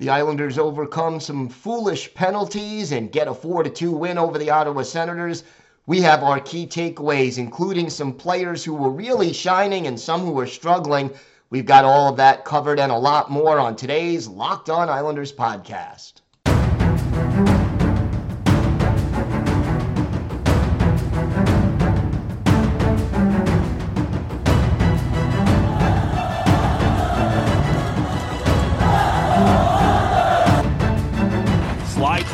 The Islanders overcome some foolish penalties and get a 4 2 win over the Ottawa Senators. We have our key takeaways, including some players who were really shining and some who were struggling. We've got all of that covered and a lot more on today's Locked On Islanders podcast.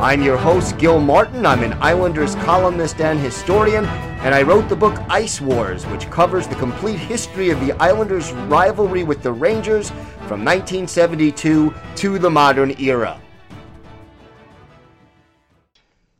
I'm your host, Gil Martin. I'm an Islanders columnist and historian, and I wrote the book Ice Wars, which covers the complete history of the Islanders' rivalry with the Rangers from 1972 to the modern era.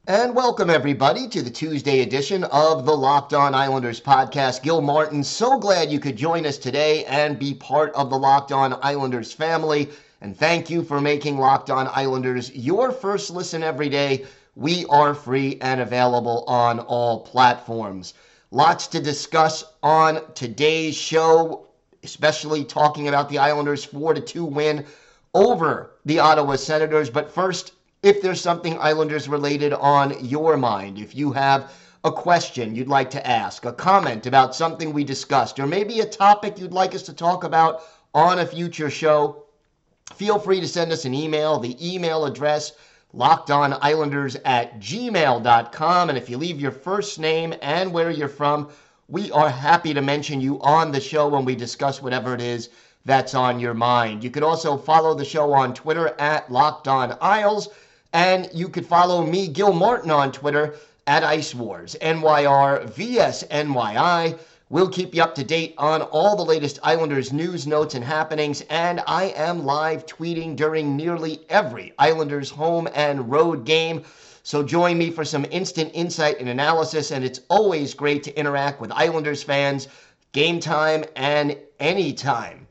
And welcome, everybody, to the Tuesday edition of the Locked On Islanders podcast. Gil Martin, so glad you could join us today and be part of the Locked On Islanders family. And thank you for making Locked On Islanders your first listen every day. We are free and available on all platforms. Lots to discuss on today's show, especially talking about the Islanders' 4 2 win over the Ottawa Senators. But first, if there's something Islanders related on your mind, if you have a question you'd like to ask, a comment about something we discussed, or maybe a topic you'd like us to talk about on a future show, feel free to send us an email. The email address, lockedonislanders at gmail.com. And if you leave your first name and where you're from, we are happy to mention you on the show when we discuss whatever it is that's on your mind. You could also follow the show on Twitter at Locked On Isles, and you could follow me, Gil Martin, on Twitter at Ice Wars, NYR, VSNYI. We'll keep you up to date on all the latest Islanders news, notes, and happenings, and I am live tweeting during nearly every Islanders home and road game. So join me for some instant insight and analysis, and it's always great to interact with Islanders fans, game time and anytime.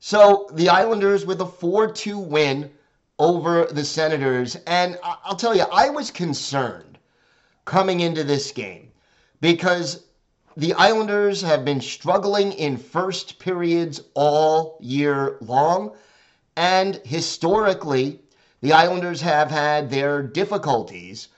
So the Islanders with a 4 2 win over the Senators, and I'll tell you, I was concerned coming into this game because the Islanders have been struggling in first periods all year long. And historically, the Islanders have had their difficulties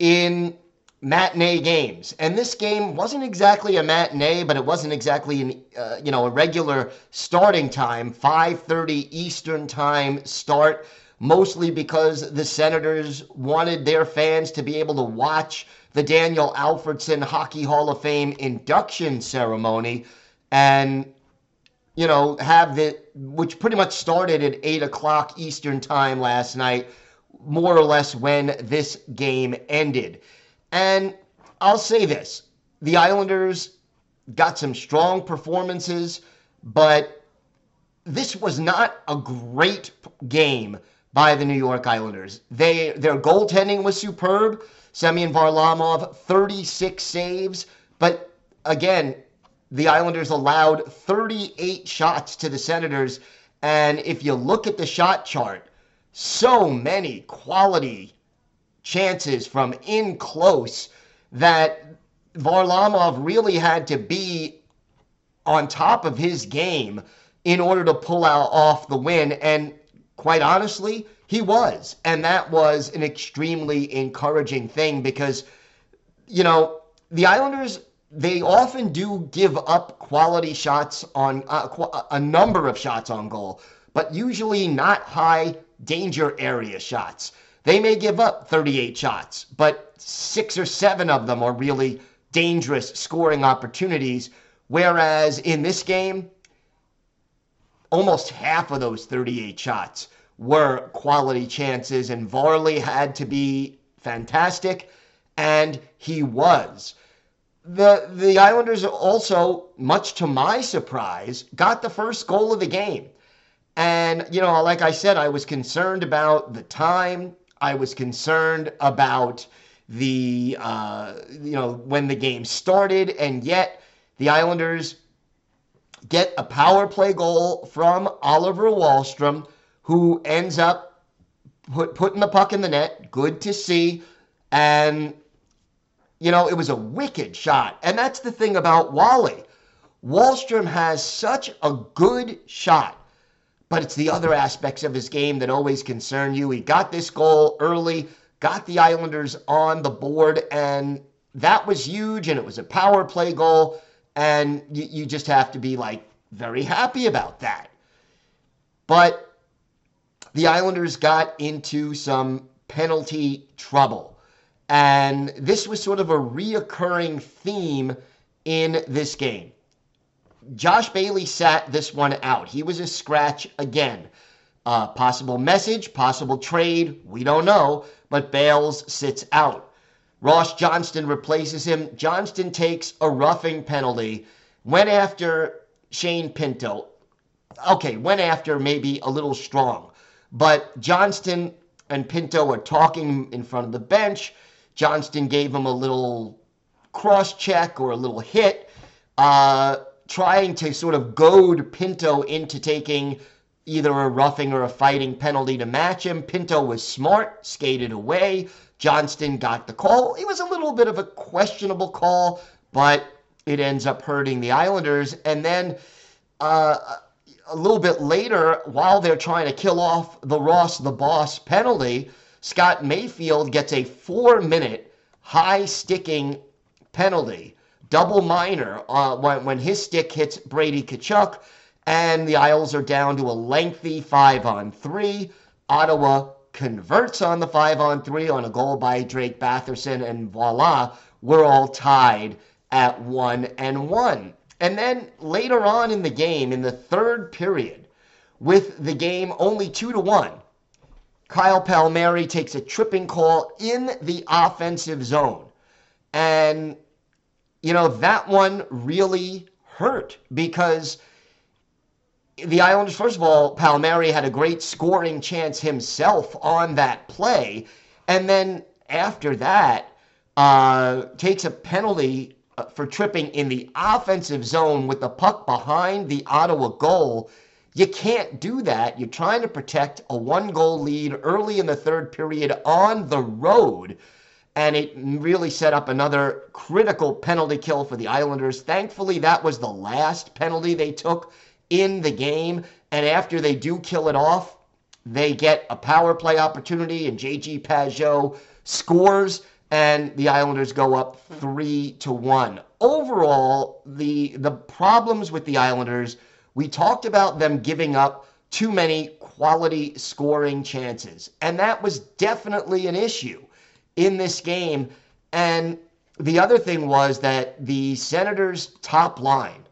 in matinee games. And this game wasn't exactly a matinee, but it wasn't exactly an, uh, you know, a regular starting time, 5:30 Eastern time start, mostly because the Senators wanted their fans to be able to watch the Daniel Alfredsson Hockey Hall of Fame induction ceremony and, you know, have the, which pretty much started at 8 o'clock Eastern Time last night, more or less when this game ended. And I'll say this the Islanders got some strong performances, but this was not a great game by the New York Islanders. They their goaltending was superb. Semyon Varlamov, 36 saves. But again, the Islanders allowed 38 shots to the Senators. And if you look at the shot chart, so many quality chances from in close that Varlamov really had to be on top of his game in order to pull out off the win. And quite honestly, he was. And that was an extremely encouraging thing because, you know, the Islanders, they often do give up quality shots on uh, a number of shots on goal, but usually not high danger area shots. They may give up 38 shots, but six or seven of them are really dangerous scoring opportunities. Whereas in this game, almost half of those 38 shots were quality chances, and Varley had to be fantastic, and he was. The the Islanders also, much to my surprise, got the first goal of the game. And, you know, like I said, I was concerned about the time. I was concerned about the, uh, you know, when the game started. And yet the Islanders get a power play goal from Oliver Wahlstrom, who ends up put, putting the puck in the net. Good to see. And, you know, it was a wicked shot. And that's the thing about Wally. Wahlstrom has such a good shot, but it's the other aspects of his game that always concern you. He got this goal early, got the Islanders on the board, and that was huge, and it was a power play goal, and you, you just have to be like very happy about that. But the Islanders got into some penalty trouble. And this was sort of a reoccurring theme in this game. Josh Bailey sat this one out. He was a scratch again. Uh, possible message, possible trade, we don't know, but Bales sits out. Ross Johnston replaces him. Johnston takes a roughing penalty. Went after Shane Pinto. Okay, went after maybe a little strong. But Johnston and Pinto were talking in front of the bench. Johnston gave him a little cross check or a little hit. Uh, trying to sort of goad Pinto into taking either a roughing or a fighting penalty to match him. Pinto was smart, skated away. Johnston got the call. It was a little bit of a questionable call, but it ends up hurting the Islanders. And then uh, a little bit later, while they're trying to kill off the Ross the Boss penalty, Scott Mayfield gets a four minute high sticking penalty double minor uh, when, when his stick hits Brady Tkachuk, and the Isles are down to a lengthy five on three. Ottawa converts on the five on three on a goal by Drake Batherson, and voila, we're all tied at one and one. And then later on in the game, in the third period, with the game only two to one, Kyle Palmieri takes a tripping call in the offensive zone. And you know, that one really hurt because the Islanders, first of all, Palmieri had a great scoring chance himself on that play. And then after that, uh, takes a penalty Uh, for tripping in the offensive zone with the puck behind the Ottawa goal. You can't do that. You're trying to protect a one goal lead early in the third period on the road and it really set up another critical penalty kill for the Islanders. Thankfully, that was the last penalty they took in the game, and after they do kill it off, they get a power play opportunity, and JG Pageau scores, and the Islanders go up three to one. Overall, the the problems with the Islanders, we talked about them giving up too many quality scoring chances, and that was definitely an issue in this game. And the other thing was that the Senators' top line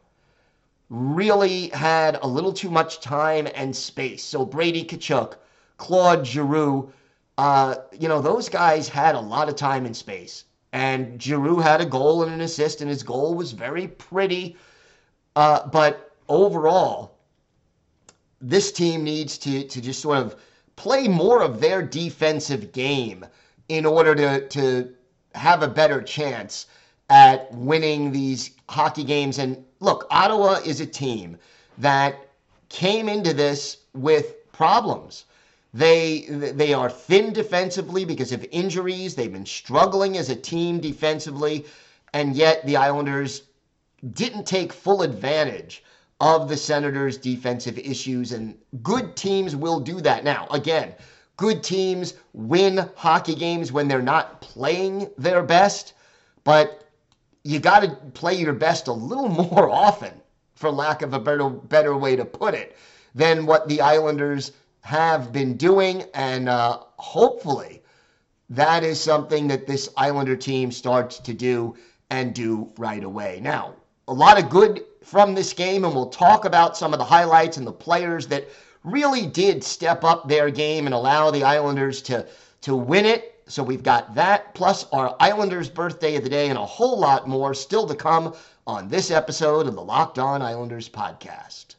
really had a little too much time and space. So Brady Tkachuk, Claude Giroux, uh, you know, those guys had a lot of time and space. And Giroux had a goal and an assist, and his goal was very pretty. Uh, but overall, this team needs to, to just sort of play more of their defensive game in order to, to have a better chance at winning these hockey games. And look, Ottawa is a team that came into this with problems. They they are thin defensively because of injuries. They've been struggling as a team defensively, and yet the Islanders didn't take full advantage of the Senators' defensive issues. And good teams will do that. Now, again, Good teams win hockey games when they're not playing their best, but you got to play your best a little more often, for lack of a better, better way to put it, than what the Islanders have been doing. And uh, hopefully, that is something that this Islander team starts to do and do right away. Now, a lot of good from this game, and we'll talk about some of the highlights and the players that really did step up their game and allow the Islanders to, to win it. So we've got that, plus our Islanders birthday of the day, and a whole lot more still to come on this episode of the Locked On Islanders podcast.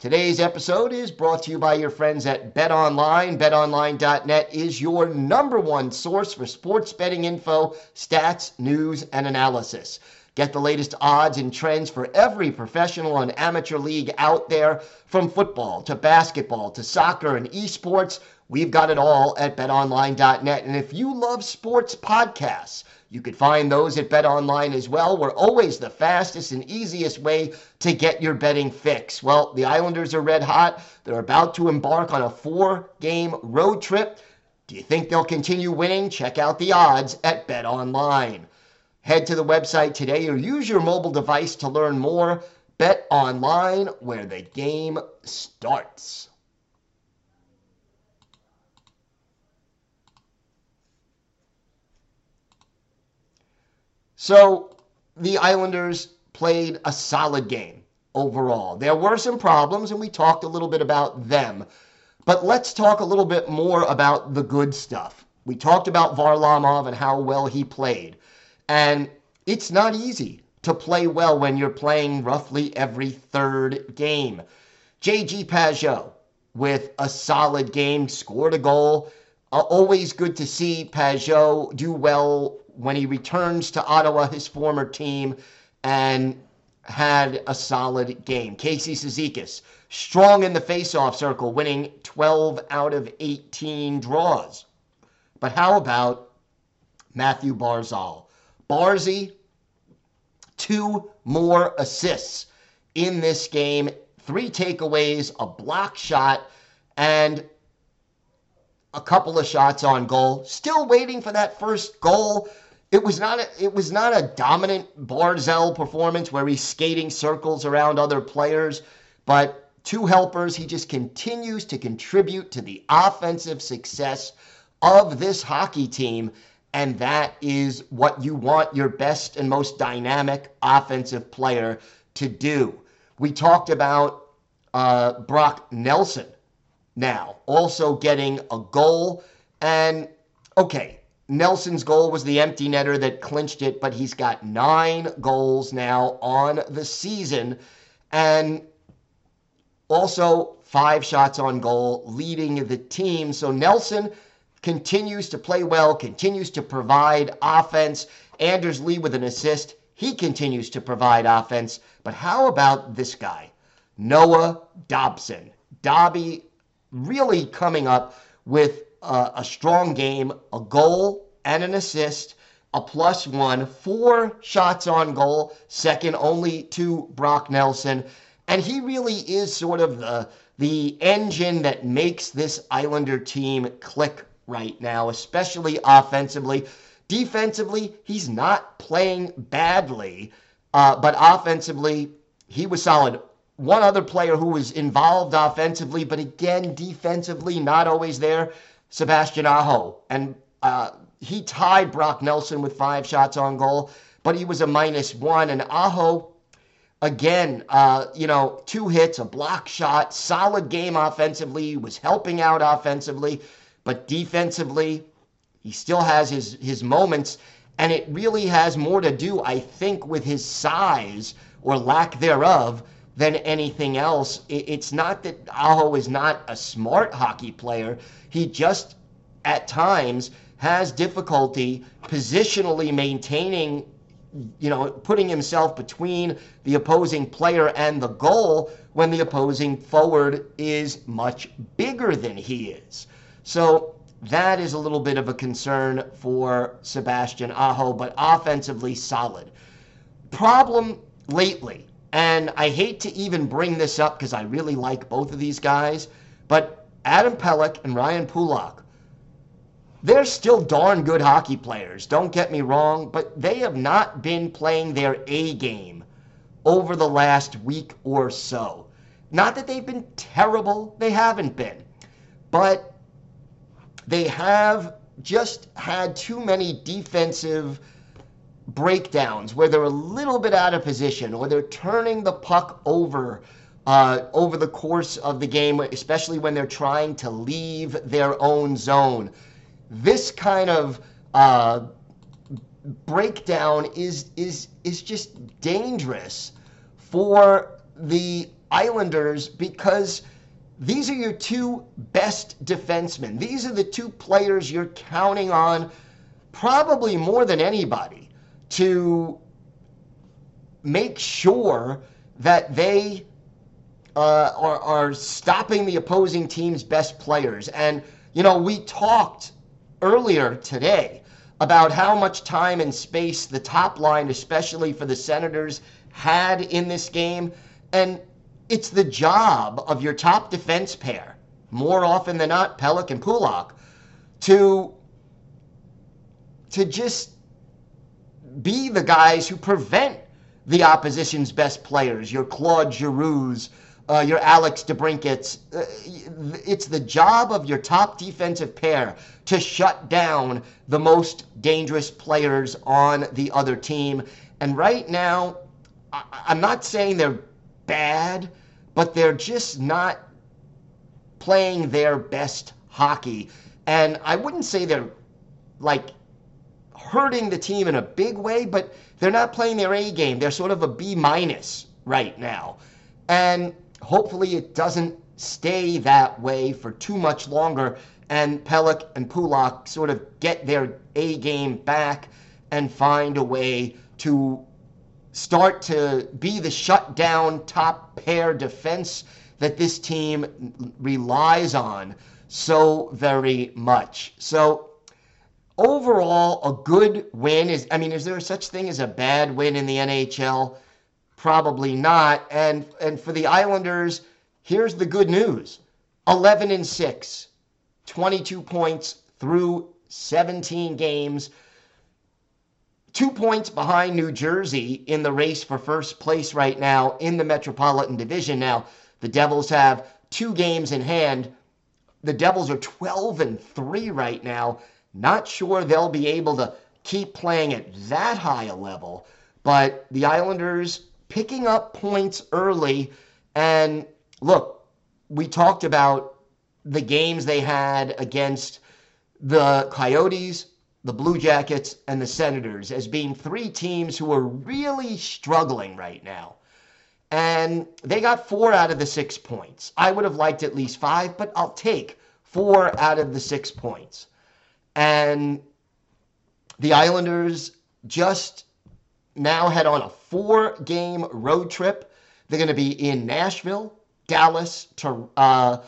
Today's episode is brought to you by your friends at BetOnline. BetOnline.net is your number one source for sports betting info, stats, news, and analysis. Get the latest odds and trends for every professional and amateur league out there, from football to basketball to soccer and esports. We've got it all at betonline.net. And if you love sports podcasts, you could find those at BetOnline as well. We're always the fastest and easiest way to get your betting fix. Well, the Islanders are red hot. They're about to embark on a four game road trip. Do you think they'll continue winning? Check out the odds at BetOnline. Head to the website today or use your mobile device to learn more. Bet online where the game starts. So the Islanders played a solid game overall. There were some problems, and we talked a little bit about them. But let's talk a little bit more about the good stuff. We talked about Varlamov and how well he played. And it's not easy to play well when you're playing roughly every third game. JG Pageau with a solid game, scored a goal. Uh, always good to see Pageau do well when he returns to Ottawa, his former team, and had a solid game. Casey Cizikas, strong in the faceoff circle, winning 12 out of 18 draws. But how about Mathew Barzal? Barzy, two more assists in this game, three takeaways, a block shot, and a couple of shots on goal. Still waiting for that first goal it was not a, it was not a dominant Barzal performance where he's skating circles around other players, but two helpers. He just continues to contribute to the offensive success of this hockey team, and that is what you want your best and most dynamic offensive player to do. We talked about uh, Brock Nelson now also getting a goal, and okay, Nelson's goal was the empty netter that clinched it, but he's got nine goals now on the season. And also five shots on goal, leading the team. So Nelson continues to play well, continues to provide offense. Anders Lee with an assist. He continues to provide offense. But how about this guy, Noah Dobson? Dobby really coming up with a strong game, a goal and an assist, a plus one, four shots on goal, second only to Brock Nelson. And he really is sort of the, the engine that makes this Islander team click right now, especially offensively. Defensively, he's not playing badly, uh, but offensively, he was solid. One other player who was involved offensively, but again, defensively, not always there Sebastian Aho. And uh, he tied Brock Nelson with five shots on goal, but he was a minus one. And Aho, again, uh, you know, two hits, a block shot, solid game offensively. Was helping out offensively, but defensively, he still has his, his moments. And it really has more to do, I think, with his size or lack thereof than anything else. It's not that Aho is not a smart hockey player. He just, at times, has difficulty positionally maintaining, you know, putting himself between the opposing player and the goal when the opposing forward is much bigger than he is. So that is a little bit of a concern for Sebastian Aho, but offensively solid. Problem lately and I hate to even bring this up because I really like both of these guys, but Adam Pelech and Ryan Pulock, they're still darn good hockey players, don't get me wrong, but they have not been playing their A game over the last week or so. Not that they've been terrible, they haven't been, but they have just had too many defensive breakdowns where they're a little bit out of position or they're turning the puck over uh, over the course of the game, especially when they're trying to leave their own zone. This kind of uh, breakdown is is is just dangerous for the Islanders because these are your two best defensemen. These are the two players you're counting on probably more than anybody to make sure that they uh, are, are stopping the opposing team's best players. And, you know, we talked earlier today about how much time and space the top line, especially for the Senators, had in this game. And it's the job of your top defense pair, more often than not, Pelech and Pulock, to, to just be the guys who prevent the opposition's best players, your Claude Giroux's, uh, your Alex DeBrincat's. Uh, it's the job of your top defensive pair to shut down the most dangerous players on the other team. And right now, I- I'm not saying they're bad, but they're just not playing their best hockey. And I wouldn't say they're like hurting the team in a big way, but they're not playing their A game. They're sort of a B minus right now. And hopefully it doesn't stay that way for too much longer and Pelech and Pulock sort of get their A game back and find a way to start to be the shutdown top pair defense that this team relies on so very much. So overall, a good win is. I mean, is there such thing as a bad win in the NHL? Probably not. And and for the Islanders, here's the good news: 11 and six, 22 points through 17 games two points behind New Jersey in the race for first place right now in the Metropolitan Division. Now, the Devils have two games in hand. The Devils are 12 and 3 right now. Not sure they'll be able to keep playing at that high a level, but the Islanders picking up points early. And look, we talked about the games they had against the Coyotes, the Blue Jackets, and the Senators as being three teams who are really struggling right now. And they got four out of the six points. I would have liked at least five, but I'll take four out of the six points. And the Islanders just now head on a four game road trip. They're going to be in Nashville, Dallas, uh,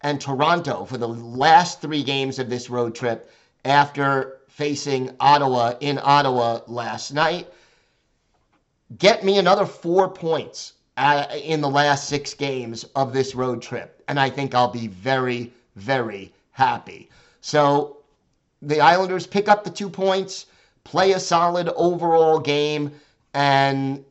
and Toronto for the last three games of this road trip after facing Ottawa in Ottawa last night. Get me another four points uh, in the last six games of this road trip, and I think I'll be very, very happy. So the Islanders pick up the two points, play a solid overall game, and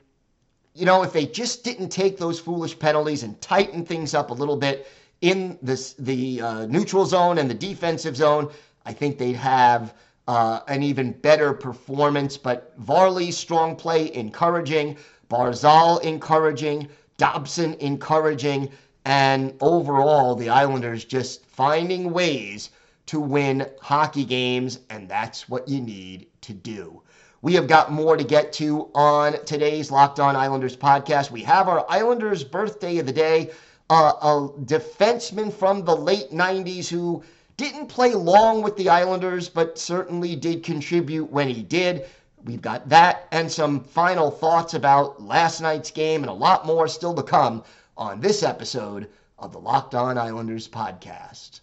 you know, if they just didn't take those foolish penalties and tighten things up a little bit in this, the uh, neutral zone and the defensive zone, I think they'd have uh, an even better performance. But Varley's strong play encouraging, Barzal encouraging, Dobson encouraging, and overall the Islanders just finding ways to win hockey games, and that's what you need to do. We have got more to get to on today's Locked On Islanders podcast. We have our Islanders birthday of the day, uh, a defenseman from the late 90s who didn't play long with the Islanders, but certainly did contribute when he did. We've got that and some final thoughts about last night's game and a lot more still to come on this episode of the Locked On Islanders podcast.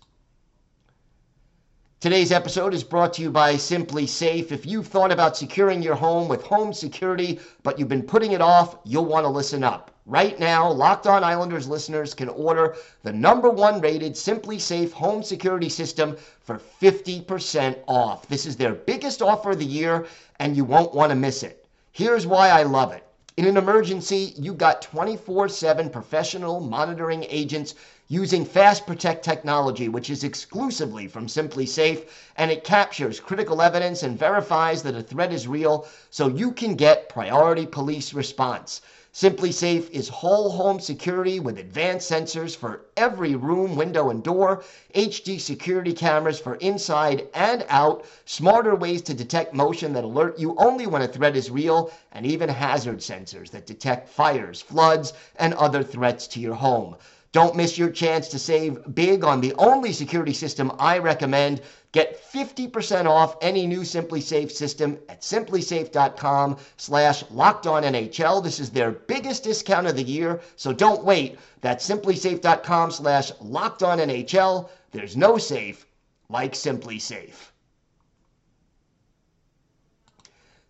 Today's episode is brought to you by SimpliSafe. If you've thought about securing your home with home security, but you've been putting it off, you'll want to listen up. Right now, Locked On Islanders listeners can order the number one rated SimpliSafe home security system for 50% off. This is their biggest offer of the year, and you won't want to miss it. Here's why I love it. In an emergency, you got 24 7 professional monitoring agents using Fast Protect technology, which is exclusively from SimpliSafe, and it captures critical evidence and verifies that a threat is real so you can get priority police response. SimpliSafe is whole home security with advanced sensors for every room, window, and door, HD security cameras for inside and out, smarter ways to detect motion that alert you only when a threat is real, and even hazard sensors that detect fires, floods, and other threats to your home. Don't miss your chance to save big on the only security system I recommend. Get 50% off any new SimpliSafe system at simplisafe.com slash NHL. This is their biggest discount of the year, so don't wait. That's simplisafe.com slash NHL. There's no safe like SimpliSafe.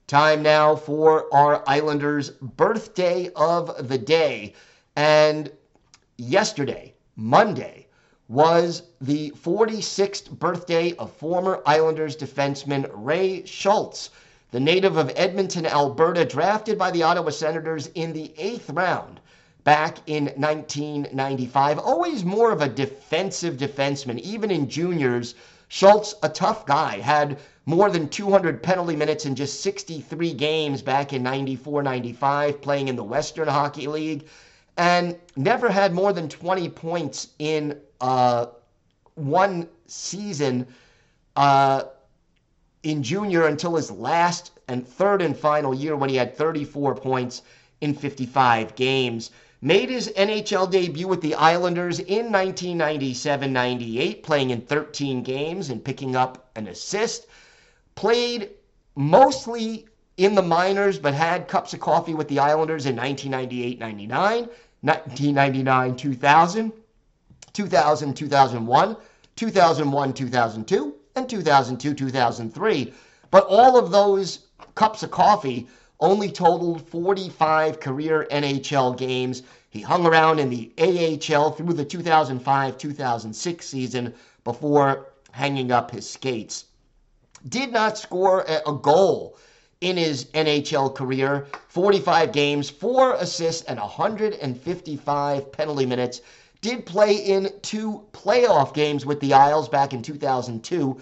Time now for our Islanders' birthday of the day. And yesterday, Monday, was the 46th birthday of former Islanders defenseman Ray Schultz, the native of Edmonton, Alberta, drafted by the Ottawa Senators in the eighth round back in 1995. Always more of a defensive defenseman, even in juniors. Schultz, a tough guy, had more than 200 penalty minutes in just 63 games back in 94 95, playing in the Western Hockey League and never had more than 20 points in uh, one season uh, in junior until his last and third and final year when he had 34 points in 55 games. Made his NHL debut with the Islanders in 1997 98, playing in 13 games and picking up an assist. Played mostly in the minors, but had cups of coffee with the Islanders in 1998 99. 1999 2000, 2000 2001, 2001 2002, and 2002 2003. But all of those cups of coffee only totaled 45 career NHL games. He hung around in the AHL through the 2005 2006 season before hanging up his skates. Did not score a goal in his NHL career 45 games, four assists, and 155 penalty minutes. Did play in two playoff games with the Isles back in 2002.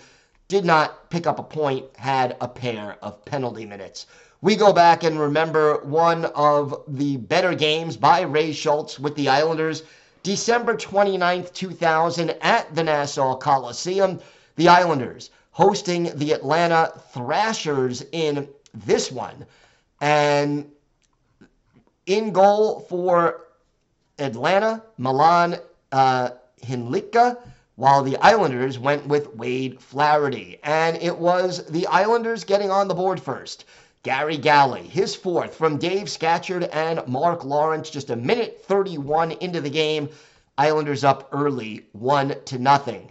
Did not pick up a point, had a pair of penalty minutes. We go back and remember one of the better games by Ray Schultz with the Islanders. December 29th, 2000, at the Nassau Coliseum. The Islanders hosting the Atlanta Thrashers in this one. And in goal for Atlanta, Milan uh, while the Islanders went with Wade Flaherty. And it was the Islanders getting on the board first. Gary Galley, his fourth from Dave Scatchard and Mark Lawrence, just a minute 31 into the game. Islanders up early, one to nothing.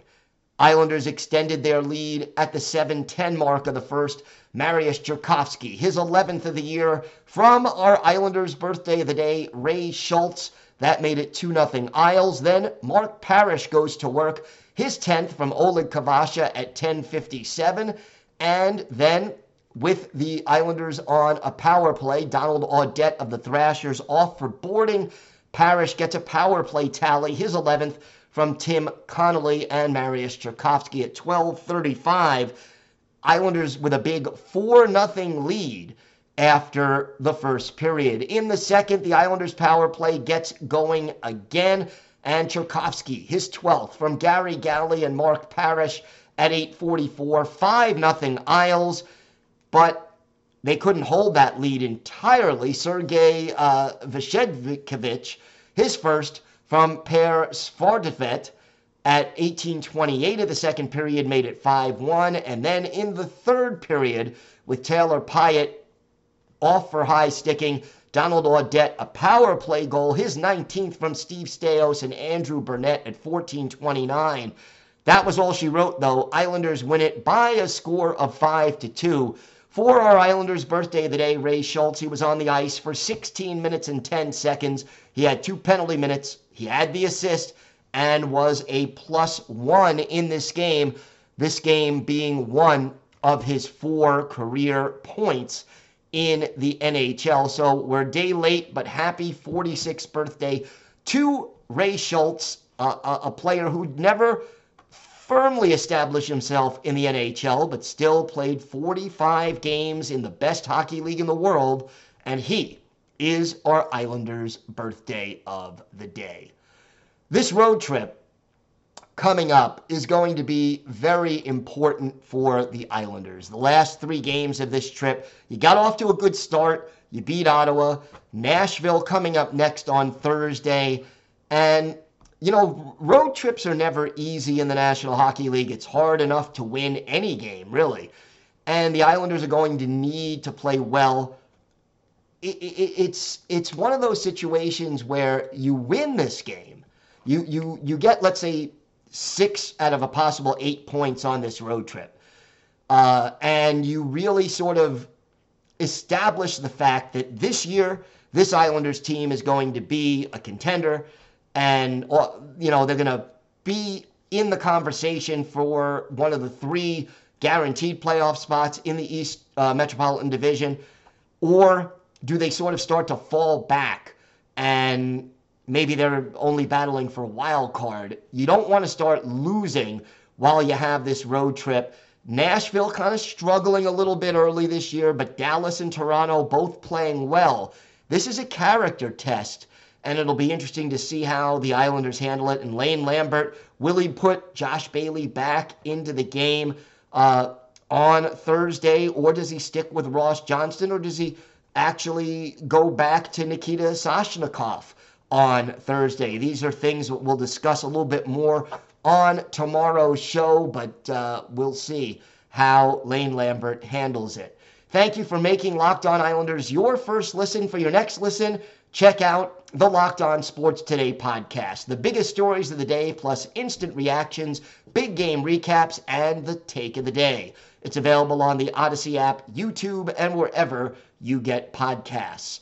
Islanders extended their lead at the 7-10 mark of the first Mariusz Czerkawski, his 11th of the year from our Islanders' birthday of the day, Ray Schultz. That made it 2 0 Isles. Then Mark Parrish goes to work, his 10th from Oleg Kvasha at 10.57. And then with the Islanders on a power play, Donald Audette of the Thrashers off for boarding. Parrish gets a power play tally, his 11th from Tim Connolly and Mariusz Czerkawski at 12.35. Islanders with a big 4 0 lead after the first period. In the second, the Islanders' power play gets going again, and Czerkawski, his 12th from Gary Galley and Mark Parrish at 8:44, 5 0 Isles, but they couldn't hold that lead entirely. Sergei uh, his first from Per Svartvadet at 1828 of the second period made it 5-1 and then in the third period with Taylor Pyatt off for high sticking Donald Audette a power play goal his 19th from Steve Staios and Andrew Brunette at 1429 that was all she wrote though. Islanders win it by a score of 5 to 2 for our Islanders birthday of the day Ray Schultz he was on the ice for 16 minutes and 10 seconds. He had two penalty minutes he had the assist and was a plus one in this game. This game being one of his four career points in the NHL. So we're day late, but happy 46th birthday to Ray Schultz, a, a player who never firmly established himself in the NHL, but still played 45 games in the best hockey league in the world. And he is our Islanders' birthday of the day. This road trip coming up is going to be very important for the Islanders. The last three games of this trip, you got off to a good start. You beat Ottawa. Nashville coming up next on Thursday. And, you know, road trips are never easy in the National Hockey League. It's hard enough to win any game, really. And the Islanders are going to need to play well. It, it, it's it's one of those situations where you win this game, you you you get let's say six out of a possible eight points on this road trip. Uh, and you really sort of establish the fact that this year, this Islanders team is going to be a contender and, uh, you know, they're going to be in the conversation for one of the three guaranteed playoff spots in the East uh, Metropolitan Division? Or do they sort of start to fall back and maybe they're only battling for a wild card. You don't want to start losing while you have this road trip. Nashville kind of struggling a little bit early this year, but Dallas and Toronto both playing well. This is a character test, and it'll be interesting to see how the Islanders handle it. And Lane Lambert, will he put Josh Bailey back into the game uh, on Thursday, or does he stick with Ross Johnston, or does he actually go back to Nikita Soshnikov? on Thursday. These are things that we'll discuss a little bit more on tomorrow's show, but uh, we'll see how Lane Lambert handles it. Thank you for making Locked On Islanders your first listen. For your next listen, check out the Locked On Sports Today podcast. The biggest stories of the day, plus instant reactions, big game recaps, and the take of the day. It's available on the Odyssey app, YouTube, and wherever you get podcasts.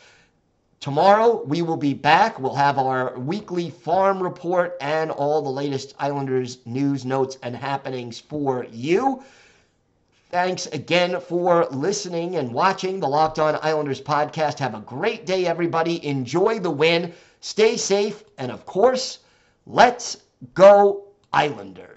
Tomorrow we will be back. We'll have our weekly farm report and all the latest Islanders news, notes, and happenings for you. Thanks again for listening and watching the Locked On Islanders podcast. Have a great day, everybody. Enjoy the win. Stay safe. And of course, let's go, Islanders.